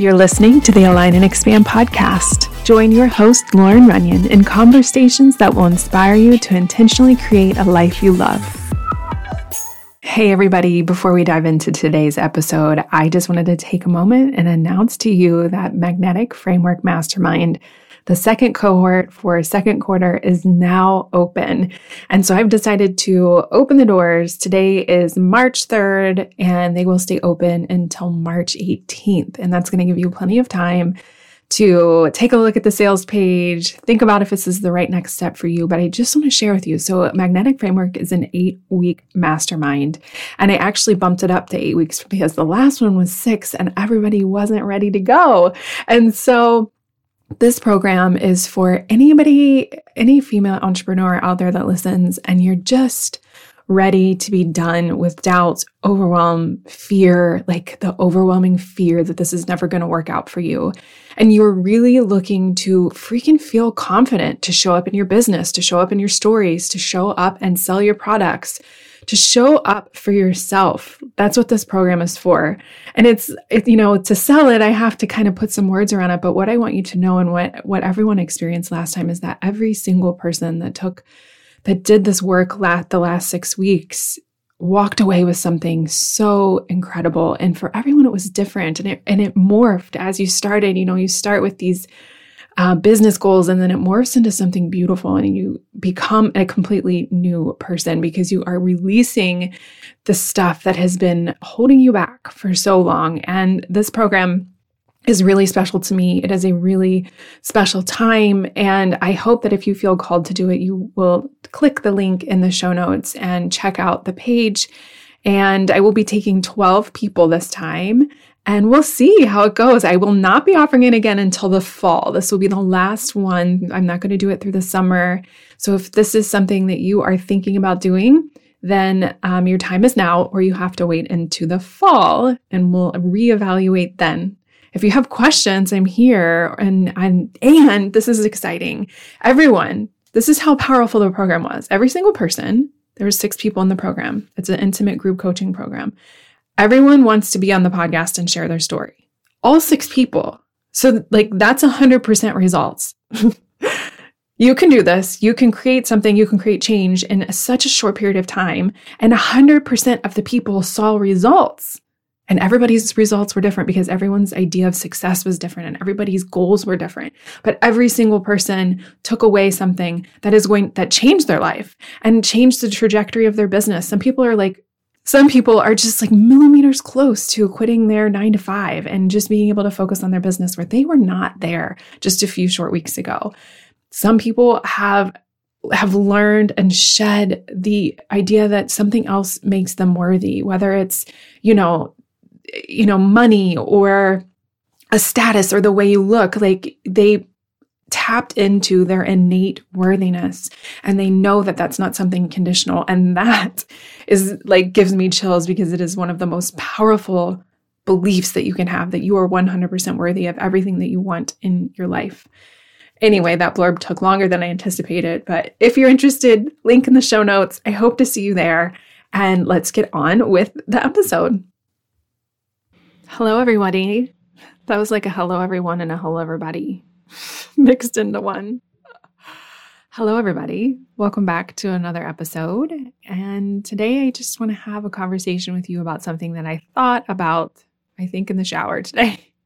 You're listening to the Align and Expand podcast. Join your host, Lauren Runyon, in conversations that will inspire you to intentionally create a life you love. Hey, everybody, before we dive into today's episode, I just wanted to take a moment and announce to you that Magnetic Framework Mastermind the second cohort for second quarter is now open. And so I've decided to open the doors. Today is March 3rd, and they will stay open until March 18th. And that's going to give you plenty of time to take a look at the sales page, think about if this is the right next step for you. But I just want to share with you. So, Magnetic Framework is an eight week mastermind. And I actually bumped it up to eight weeks because the last one was six and everybody wasn't ready to go. And so, this program is for anybody, any female entrepreneur out there that listens, and you're just ready to be done with doubts, overwhelm, fear, like the overwhelming fear that this is never going to work out for you. And you're really looking to freaking feel confident to show up in your business, to show up in your stories, to show up and sell your products to show up for yourself. That's what this program is for. And it's, it, you know, to sell it, I have to kind of put some words around it. But what I want you to know and what, what everyone experienced last time is that every single person that took, that did this work last, the last six weeks walked away with something so incredible. And for everyone, it was different and it, and it morphed as you started. You know, you start with these uh, business goals and then it morphs into something beautiful and you become a completely new person because you are releasing the stuff that has been holding you back for so long. And this program is really special to me. It is a really special time. And I hope that if you feel called to do it, you will click the link in the show notes and check out the page. And I will be taking 12 people this time and we'll see how it goes. I will not be offering it again until the fall. This will be the last one. I'm not going to do it through the summer. So if this is something that you are thinking about doing, then um, your time is now, or you have to wait into the fall and we'll reevaluate then. If you have questions, I'm here and and and this is exciting. Everyone, this is how powerful the program was. Every single person, there were six people in the program. It's an intimate group coaching program. Everyone wants to be on the podcast and share their story. All six people. So, like, that's 100% results. you can do this. You can create something, you can create change in such a short period of time. And 100% of the people saw results. And everybody's results were different because everyone's idea of success was different and everybody's goals were different. But every single person took away something that is going, that changed their life and changed the trajectory of their business. Some people are like, some people are just like millimeters close to quitting their nine to five and just being able to focus on their business where they were not there just a few short weeks ago. Some people have have learned and shed the idea that something else makes them worthy, whether it's, you know, you know, money or a status or the way you look. Like they tapped into their innate worthiness and they know that that's not something conditional and that is like gives me chills because it is one of the most powerful beliefs that you can have that you are 100% worthy of everything that you want in your life. Anyway, that blurb took longer than I anticipated, but if you're interested, link in the show notes. I hope to see you there and let's get on with the episode. Hello everybody. That was like a hello everyone and a hello everybody mixed into one. Hello, everybody. Welcome back to another episode. And today I just want to have a conversation with you about something that I thought about, I think, in the shower today.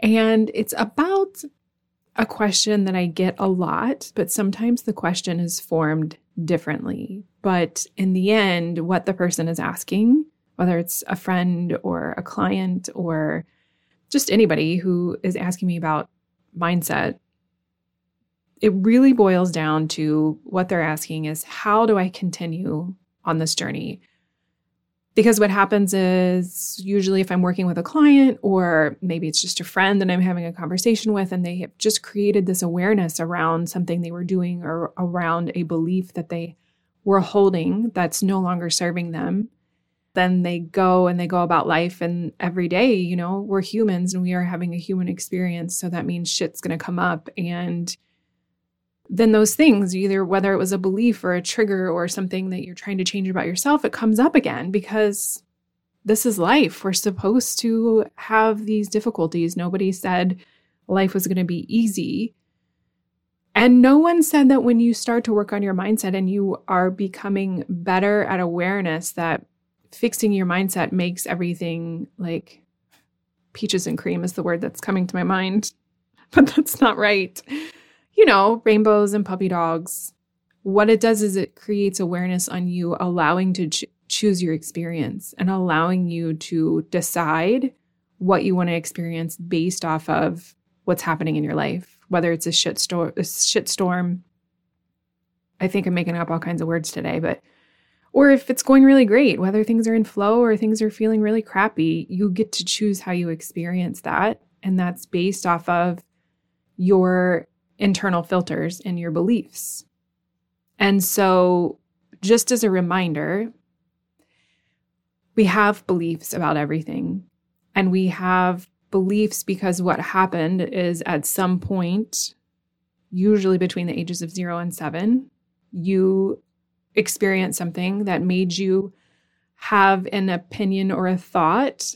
And it's about a question that I get a lot, but sometimes the question is formed differently. But in the end, what the person is asking, whether it's a friend or a client or just anybody who is asking me about mindset, it really boils down to what they're asking is how do I continue on this journey? Because what happens is usually if I'm working with a client or maybe it's just a friend that I'm having a conversation with and they have just created this awareness around something they were doing or around a belief that they were holding that's no longer serving them then they go and they go about life and every day you know we're humans and we are having a human experience so that means shit's going to come up and then those things either whether it was a belief or a trigger or something that you're trying to change about yourself it comes up again because this is life. We're supposed to have these difficulties. Nobody said life was going to be easy. And no one said that when you start to work on your mindset and you are becoming better at awareness, that fixing your mindset makes everything like peaches and cream is the word that's coming to my mind, but that's not right. You know, rainbows and puppy dogs. What it does is it creates awareness on you, allowing to ch- choose your experience and allowing you to decide what you want to experience based off of what's happening in your life, whether it's a shit, sto- a shit storm. I think I'm making up all kinds of words today, but or if it's going really great, whether things are in flow or things are feeling really crappy, you get to choose how you experience that. And that's based off of your internal filters and your beliefs. And so, just as a reminder, we have beliefs about everything. And we have beliefs because what happened is at some point, usually between the ages of zero and seven, you experience something that made you have an opinion or a thought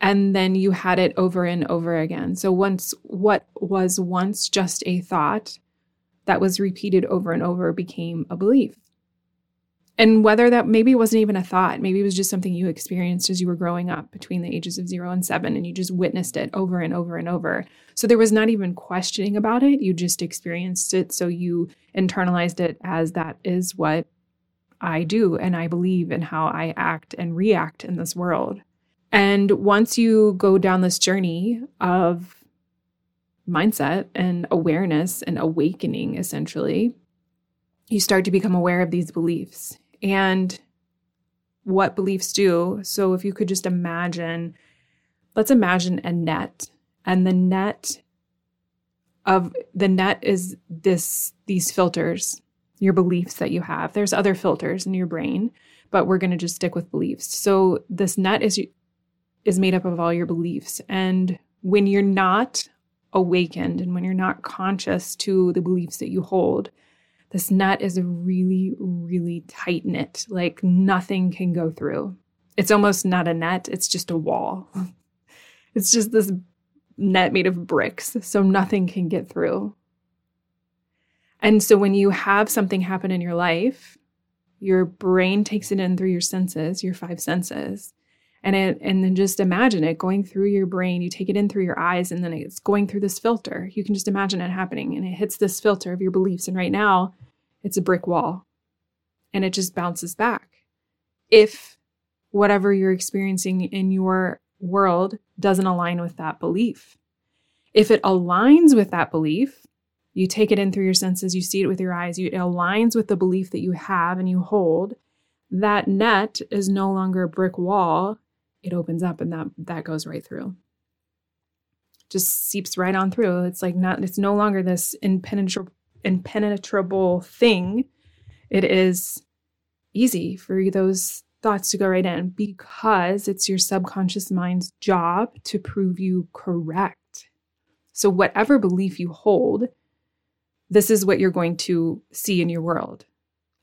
and then you had it over and over again. So once what was once just a thought that was repeated over and over became a belief. And whether that maybe wasn't even a thought, maybe it was just something you experienced as you were growing up between the ages of zero and seven, and you just witnessed it over and over and over. So there was not even questioning about it. You just experienced it. So you internalized it as that is what I do and I believe in how I act and react in this world. And once you go down this journey of mindset and awareness and awakening, essentially, you start to become aware of these beliefs and what beliefs do. So, if you could just imagine, let's imagine a net, and the net of the net is this these filters your beliefs that you have there's other filters in your brain but we're going to just stick with beliefs so this net is is made up of all your beliefs and when you're not awakened and when you're not conscious to the beliefs that you hold this net is a really, really tight knit, like nothing can go through. It's almost not a net, it's just a wall. it's just this net made of bricks, so nothing can get through. And so when you have something happen in your life, your brain takes it in through your senses, your five senses. And it and then just imagine it going through your brain. You take it in through your eyes and then it's going through this filter. You can just imagine it happening and it hits this filter of your beliefs. And right now, it's a brick wall and it just bounces back. If whatever you're experiencing in your world doesn't align with that belief. If it aligns with that belief, you take it in through your senses, you see it with your eyes, it aligns with the belief that you have and you hold, that net is no longer a brick wall. It opens up and that, that goes right through. Just seeps right on through. It's like not, it's no longer this impenetrable impenetrable thing, it is easy for those thoughts to go right in because it's your subconscious mind's job to prove you correct. So, whatever belief you hold, this is what you're going to see in your world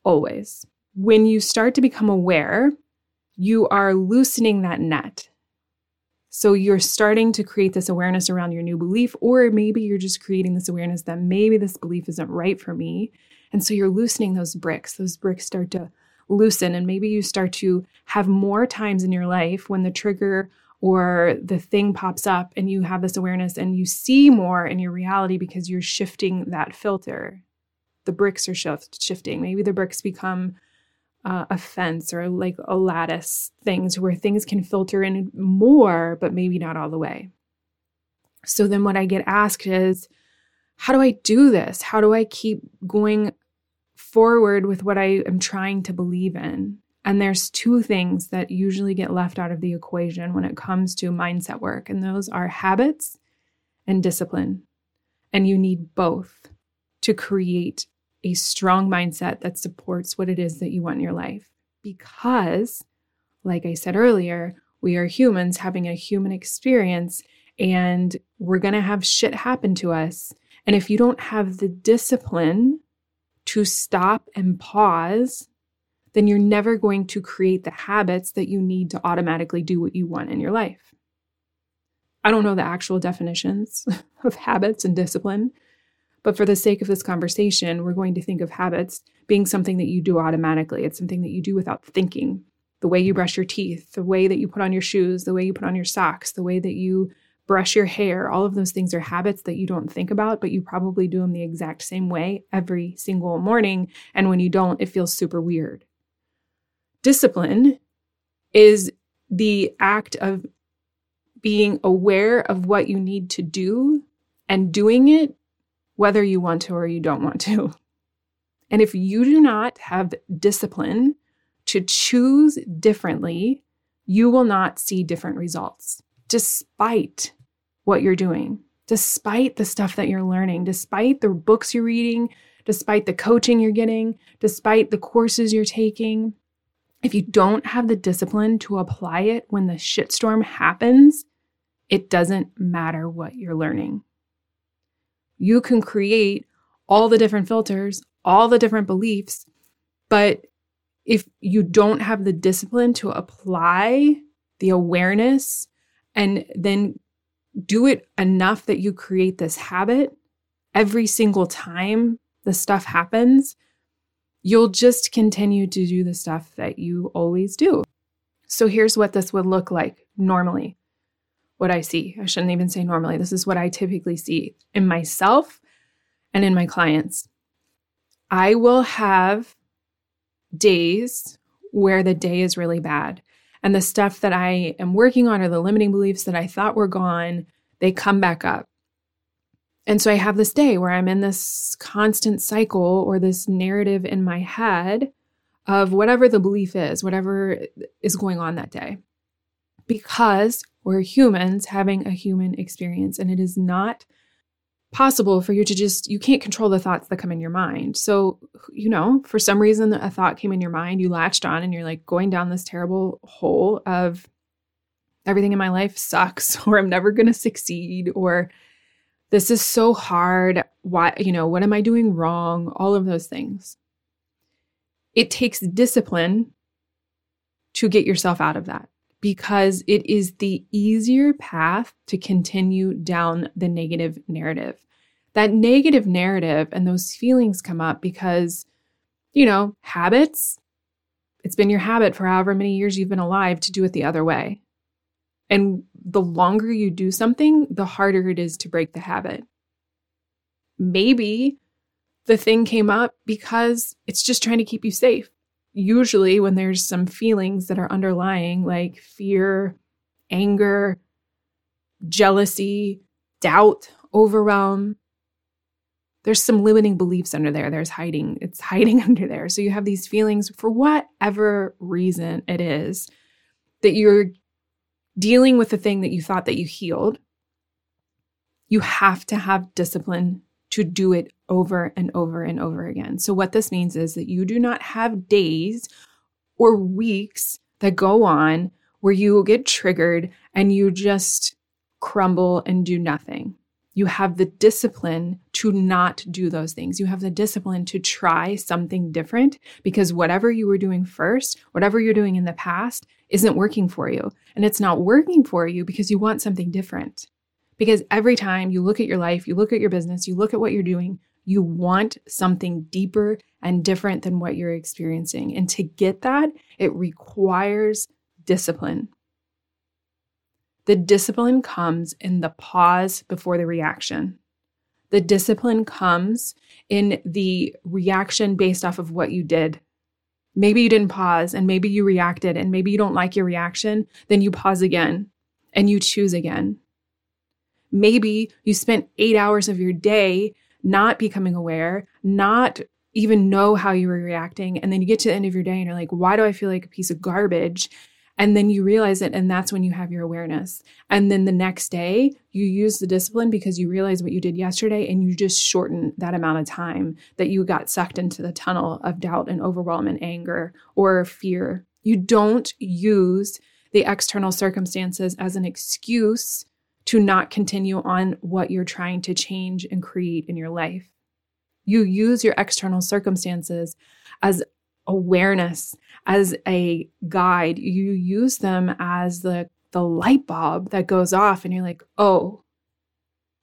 always. When you start to become aware, you are loosening that net. So you're starting to create this awareness around your new belief, or maybe you're just creating this awareness that maybe this belief isn't right for me. And so you're loosening those bricks. Those bricks start to loosen, and maybe you start to have more times in your life when the trigger or the thing pops up and you have this awareness and you see more in your reality because you're shifting that filter. The bricks are shift, shifting. Maybe the bricks become uh, a fence or like a lattice things where things can filter in more, but maybe not all the way. So then what I get asked is, how do I do this? How do I keep going forward with what I am trying to believe in? And there's two things that usually get left out of the equation when it comes to mindset work, and those are habits and discipline. And you need both to create a strong mindset that supports what it is that you want in your life. Because, like I said earlier, we are humans having a human experience and we're going to have shit happen to us. And if you don't have the discipline to stop and pause, then you're never going to create the habits that you need to automatically do what you want in your life. I don't know the actual definitions of habits and discipline, but for the sake of this conversation, we're going to think of habits being something that you do automatically. It's something that you do without thinking. The way you brush your teeth, the way that you put on your shoes, the way you put on your socks, the way that you brush your hair, all of those things are habits that you don't think about, but you probably do them the exact same way every single morning. And when you don't, it feels super weird. Discipline is the act of being aware of what you need to do and doing it whether you want to or you don't want to. And if you do not have discipline to choose differently, you will not see different results despite what you're doing, despite the stuff that you're learning, despite the books you're reading, despite the coaching you're getting, despite the courses you're taking. If you don't have the discipline to apply it when the shitstorm happens, it doesn't matter what you're learning. You can create all the different filters, all the different beliefs, but if you don't have the discipline to apply the awareness and then do it enough that you create this habit every single time the stuff happens, you'll just continue to do the stuff that you always do. So here's what this would look like normally. What I see. I shouldn't even say normally. This is what I typically see in myself and in my clients. I will have days where the day is really bad. And the stuff that I am working on or the limiting beliefs that I thought were gone, they come back up. And so I have this day where I'm in this constant cycle or this narrative in my head of whatever the belief is, whatever is going on that day. Because we're humans having a human experience and it is not possible for you to just you can't control the thoughts that come in your mind so you know for some reason a thought came in your mind you latched on and you're like going down this terrible hole of everything in my life sucks or i'm never going to succeed or this is so hard. Why you know what am i doing wrong? All of those things. It takes discipline to get yourself out of that because it is the easier path to continue down the negative narrative. That negative narrative and those feelings come up because, you know, habits, it's been your habit for however many years you've been alive to do it the other way. And the longer you do something, the harder it is to break the habit. Maybe the thing came up because it's just trying to keep you safe. Usually, when there's some feelings that are underlying, like fear, anger, jealousy, doubt, overwhelm, there's some limiting beliefs under there. There's hiding, it's hiding under there. So you have these feelings for whatever reason it is that you're dealing with the thing that you thought that you healed. You have to have discipline to do it over and over and over again. So, what this means is that you do not have days or weeks that go on where you get triggered and you just crumble and do nothing you have the discipline to not do those things. You have the discipline to try something different because whatever you were doing first, whatever you're doing in the past, isn't working for you. And it's not working for you because you want something different. Because every time you look at your life, you look at your business, you look at what you're doing, you want something deeper and different than what you're experiencing. And to get that, it requires discipline. The discipline comes in the pause before the reaction. The discipline comes in the reaction based off of what you did. Maybe you didn't pause and maybe you reacted and maybe you don't like your reaction, then you pause again and you choose again. Maybe you spent eight hours of your day not becoming aware, not even know how you were reacting. And then you get to the end of your day and you're like, why do I feel like a piece of garbage? And then you realize it, and that's when you have your awareness. And then the next day, you use the discipline because you realize what you did yesterday, and you just shorten that amount of time that you got sucked into the tunnel of doubt and overwhelm and anger or fear. You don't use the external circumstances as an excuse to not continue on what you're trying to change and create in your life. You use your external circumstances as awareness as a guide. You use them as the, the light bulb that goes off, and you're like, oh,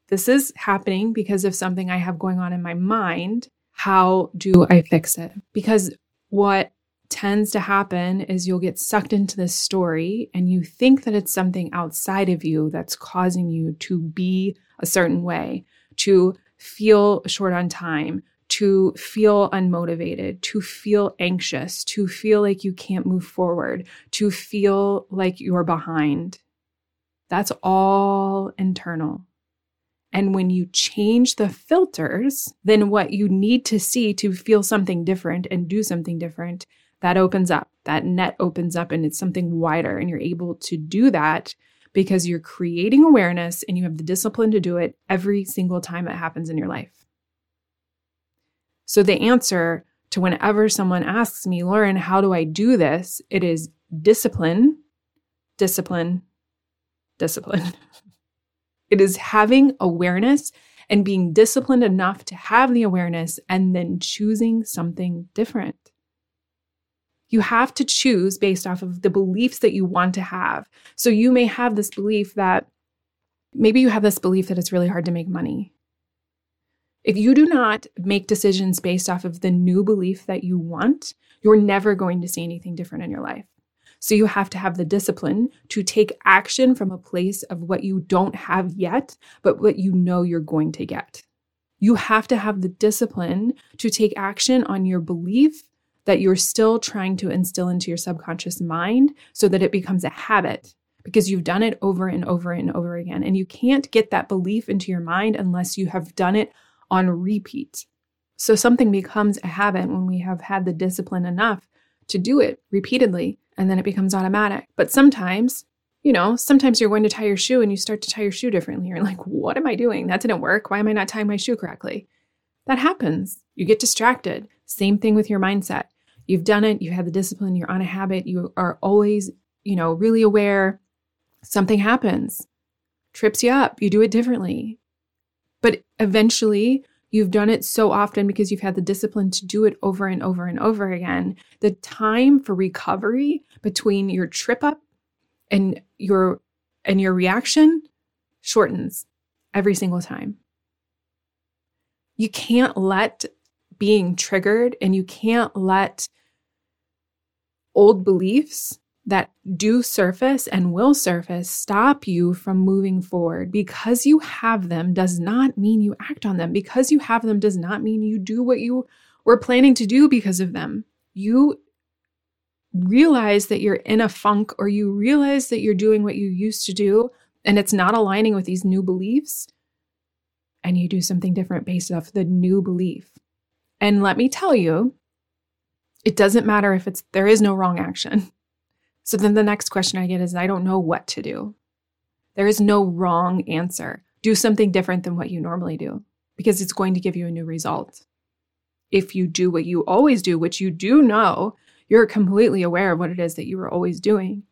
this is happening because of something I have going on in my mind. How do I fix it? Because what tends to happen is you'll get sucked into this story and you think that it's something outside of you that's causing you to be a certain way, to feel short on time, to feel unmotivated, to feel anxious, to feel like you can't move forward, to feel like you're behind. That's all internal. And when you change the filters, then what you need to see to feel something different and do something different, that opens up. That net opens up and it's something wider. And you're able to do that because you're creating awareness and you have the discipline to do it every single time it happens in your life. So the answer to whenever someone asks me, Lauren, how do I do this? It is discipline, discipline, discipline. It is having awareness and being disciplined enough to have the awareness and then choosing something different. You have to choose based off of the beliefs that you want to have. So you may have this belief that maybe you have this belief that it's really hard to make money. If you do not make decisions based off of the new belief that you want, you're never going to see anything different in your life. So you have to have the discipline to take action from a place of what you don't have yet, but what you know you're going to get. You have to have the discipline to take action on your belief that you're still trying to instill into your subconscious mind so that it becomes a habit because you've done it over and over and over again. And you can't get that belief into your mind unless you have done it on repeat. So something becomes a habit when we have had the discipline enough to do it repeatedly and then it becomes automatic. But sometimes, you know, sometimes you're going to tie your shoe and you start to tie your shoe differently. You're like, what am I doing? That didn't work. Why am I not tying my shoe correctly? That happens. You get distracted. Same thing with your mindset. You've done it, you have the discipline, you're on a habit, you are always, you know, really aware. Something happens, trips you up, you do it differently. But eventually, You've done it so often because you've had the discipline to do it over and over and over again. The time for recovery between your trip up and your and your reaction shortens every single time. You can't let being triggered and you can't let old beliefs that do surface and will surface stop you from moving forward. Because you have them does not mean you act on them. Because you have them does not mean you do what you were planning to do because of them. You realize that you're in a funk or you realize that you're doing what you used to do and it's not aligning with these new beliefs. And you do something different based off the new belief. And let me tell you, it doesn't matter if it's there is no wrong action. So then the next question I get is I don't know what to do. There is no wrong answer. Do something different than what you normally do because it's going to give you a new result. If you do what you always do, which you do know, you're completely aware of what it is that you were always doing,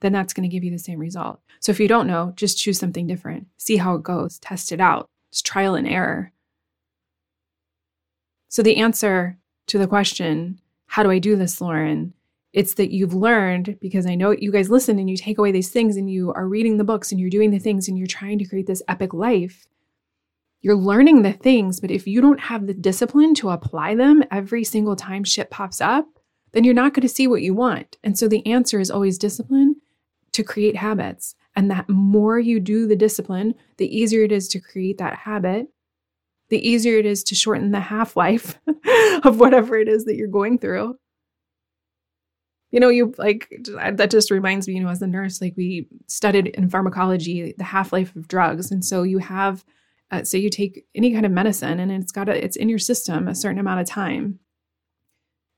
then that's going to give you the same result. So if you don't know, just choose something different. See how it goes, test it out. It's trial and error. So the answer to the question, how do I do this, Lauren? It's that you've learned because I know you guys listen and you take away these things and you are reading the books and you're doing the things and you're trying to create this epic life. You're learning the things, but if you don't have the discipline to apply them every single time shit pops up, then you're not going to see what you want. And so the answer is always discipline to create habits. And that more you do the discipline, the easier it is to create that habit, the easier it is to shorten the half life of whatever it is that you're going through you know, you like that just reminds me, you know, as a nurse, like we studied in pharmacology the half life of drugs. And so you have, uh, say, you take any kind of medicine and it's got a, it's in your system a certain amount of time.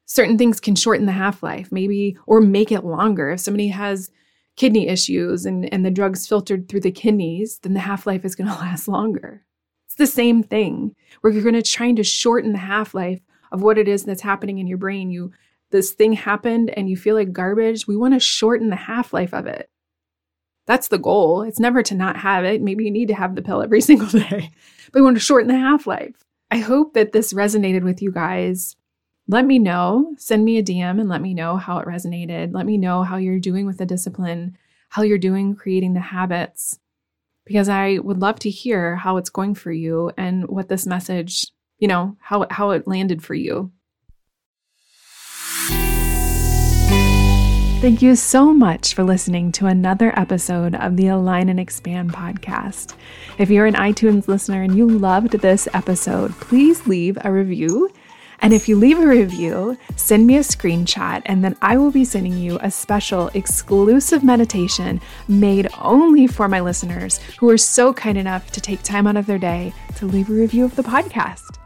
Certain things can shorten the half life, maybe, or make it longer. If somebody has kidney issues and, and the drugs filtered through the kidneys, then the half life is going to last longer. It's the same thing where you're going to trying to shorten the half life of what it is that's happening in your brain. You this thing happened and you feel like garbage, we want to shorten the half life of it. That's the goal. It's never to not have it. Maybe you need to have the pill every single day, but we want to shorten the half life. I hope that this resonated with you guys. let me know. Send me a DM and let me know how it resonated. Let me know how you're doing with the discipline, how you're doing creating the habits, because I would love to hear how it's going for you and what this message, you know, how, how it landed for you. Thank you so much for listening to another episode of the Align and Expand podcast. If you're an iTunes listener and you loved this episode, please leave a review. And if you leave a review, send me a screenshot, and then I will be sending you a special exclusive meditation made only for my listeners who are so kind enough to take time out of their day to leave a review of the podcast.